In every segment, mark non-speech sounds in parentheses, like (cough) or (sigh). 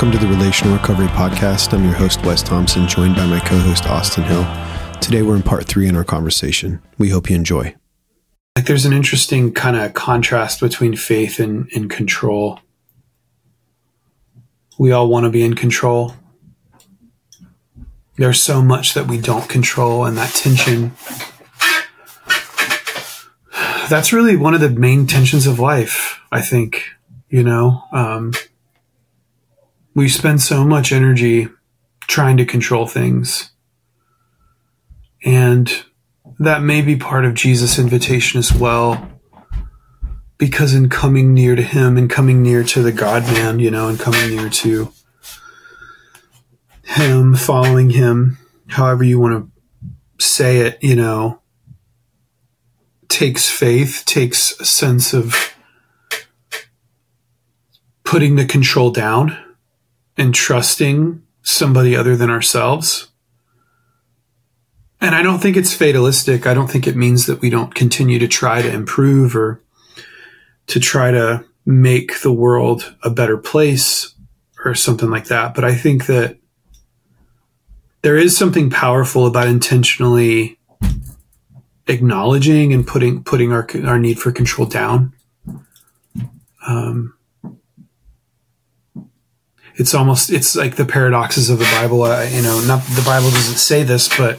Welcome to the Relational Recovery Podcast. I'm your host, Wes Thompson, joined by my co host, Austin Hill. Today, we're in part three in our conversation. We hope you enjoy. Like, there's an interesting kind of contrast between faith and, and control. We all want to be in control. There's so much that we don't control, and that tension. That's really one of the main tensions of life, I think. You know, um, we spend so much energy trying to control things. And that may be part of Jesus' invitation as well. Because in coming near to Him and coming near to the God man, you know, and coming near to Him, following Him, however you want to say it, you know, takes faith, takes a sense of putting the control down and trusting somebody other than ourselves. And I don't think it's fatalistic. I don't think it means that we don't continue to try to improve or to try to make the world a better place or something like that. But I think that there is something powerful about intentionally acknowledging and putting putting our our need for control down. Um, it's almost it's like the paradoxes of the Bible. Uh, you know, not the Bible doesn't say this, but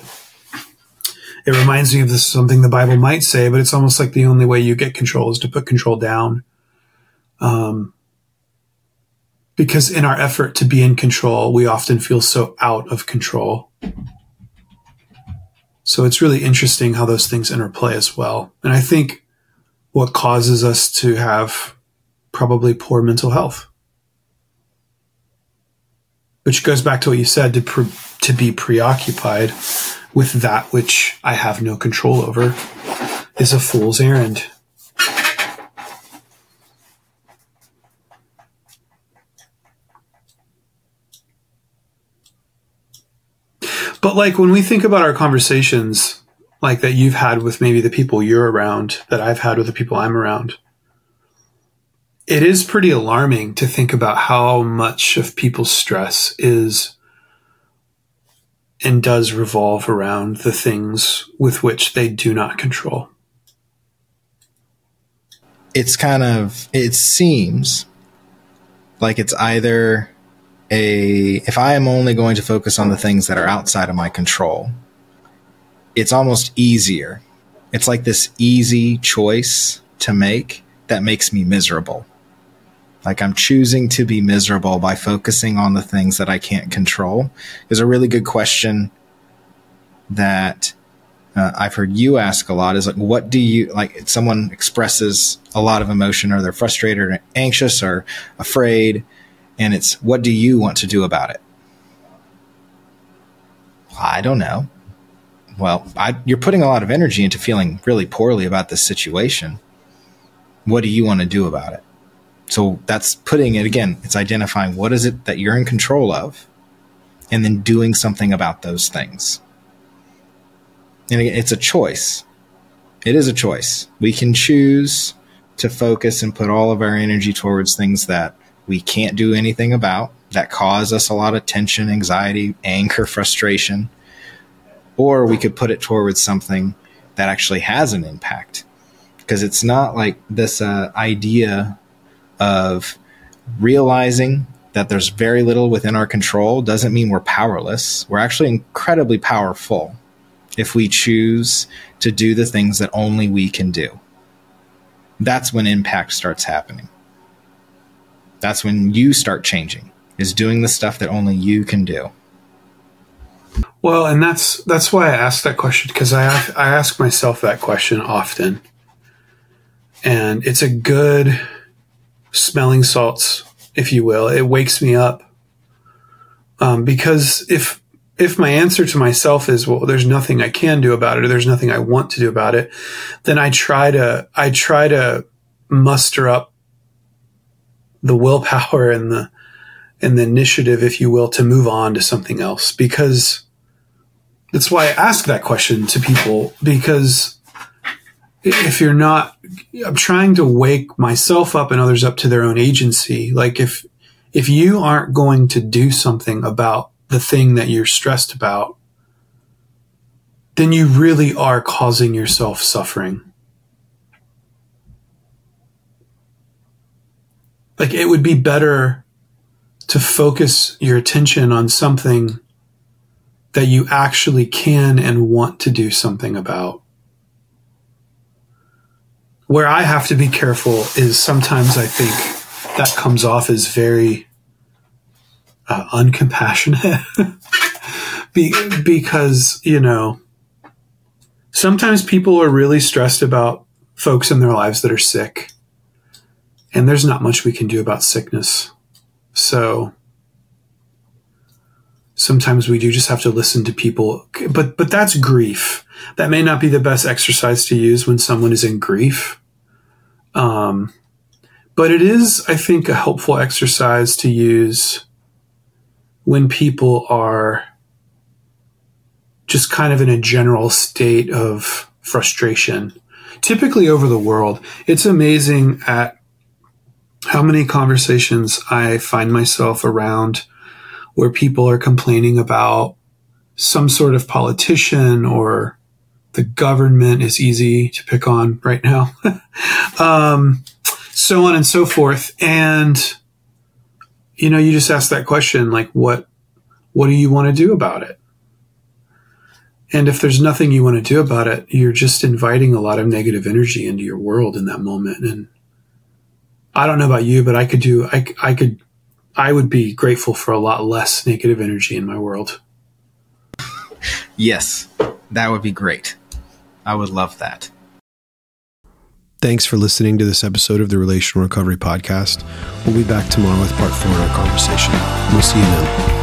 it reminds me of this something the Bible might say. But it's almost like the only way you get control is to put control down. Um, because in our effort to be in control, we often feel so out of control. So it's really interesting how those things interplay as well. And I think what causes us to have probably poor mental health which goes back to what you said to pre- to be preoccupied with that which I have no control over is a fool's errand. But like when we think about our conversations like that you've had with maybe the people you're around that I've had with the people I'm around it is pretty alarming to think about how much of people's stress is and does revolve around the things with which they do not control. It's kind of, it seems like it's either a, if I am only going to focus on the things that are outside of my control, it's almost easier. It's like this easy choice to make that makes me miserable. Like I'm choosing to be miserable by focusing on the things that I can't control is a really good question that uh, I've heard you ask a lot is like, what do you like? Someone expresses a lot of emotion or they're frustrated or anxious or afraid. And it's, what do you want to do about it? I don't know. Well, I, you're putting a lot of energy into feeling really poorly about this situation. What do you want to do about it? So that's putting it again, it's identifying what is it that you're in control of and then doing something about those things. And again, it's a choice. It is a choice. We can choose to focus and put all of our energy towards things that we can't do anything about, that cause us a lot of tension, anxiety, anger, frustration. Or we could put it towards something that actually has an impact. Because it's not like this uh, idea of realizing that there's very little within our control doesn't mean we're powerless. We're actually incredibly powerful if we choose to do the things that only we can do. That's when impact starts happening. That's when you start changing, is doing the stuff that only you can do. Well, and that's that's why I asked that question because I I ask myself that question often, and it's a good smelling salts, if you will. It wakes me up. Um, because if if my answer to myself is well there's nothing i can do about it or there's nothing i want to do about it then i try to i try to muster up the willpower and the and the initiative if you will to move on to something else because that's why i ask that question to people because if you're not i'm trying to wake myself up and others up to their own agency like if if you aren't going to do something about the thing that you're stressed about, then you really are causing yourself suffering. Like it would be better to focus your attention on something that you actually can and want to do something about. Where I have to be careful is sometimes I think that comes off as very uh, uncompassionate (laughs) be- because, you know, sometimes people are really stressed about folks in their lives that are sick, and there's not much we can do about sickness. So sometimes we do just have to listen to people, but but that's grief. That may not be the best exercise to use when someone is in grief. Um, but it is, I think, a helpful exercise to use when people are just kind of in a general state of frustration, typically over the world. It's amazing at how many conversations I find myself around where people are complaining about some sort of politician or the government is easy to pick on right now. (laughs) um, so on and so forth. And, you know, you just ask that question, like, what, what do you want to do about it? And if there's nothing you want to do about it, you're just inviting a lot of negative energy into your world in that moment. And I don't know about you, but I could do, I, I could, I would be grateful for a lot less negative energy in my world. Yes, that would be great. I would love that. Thanks for listening to this episode of the Relational Recovery Podcast. We'll be back tomorrow with part four of our conversation. We'll see you then.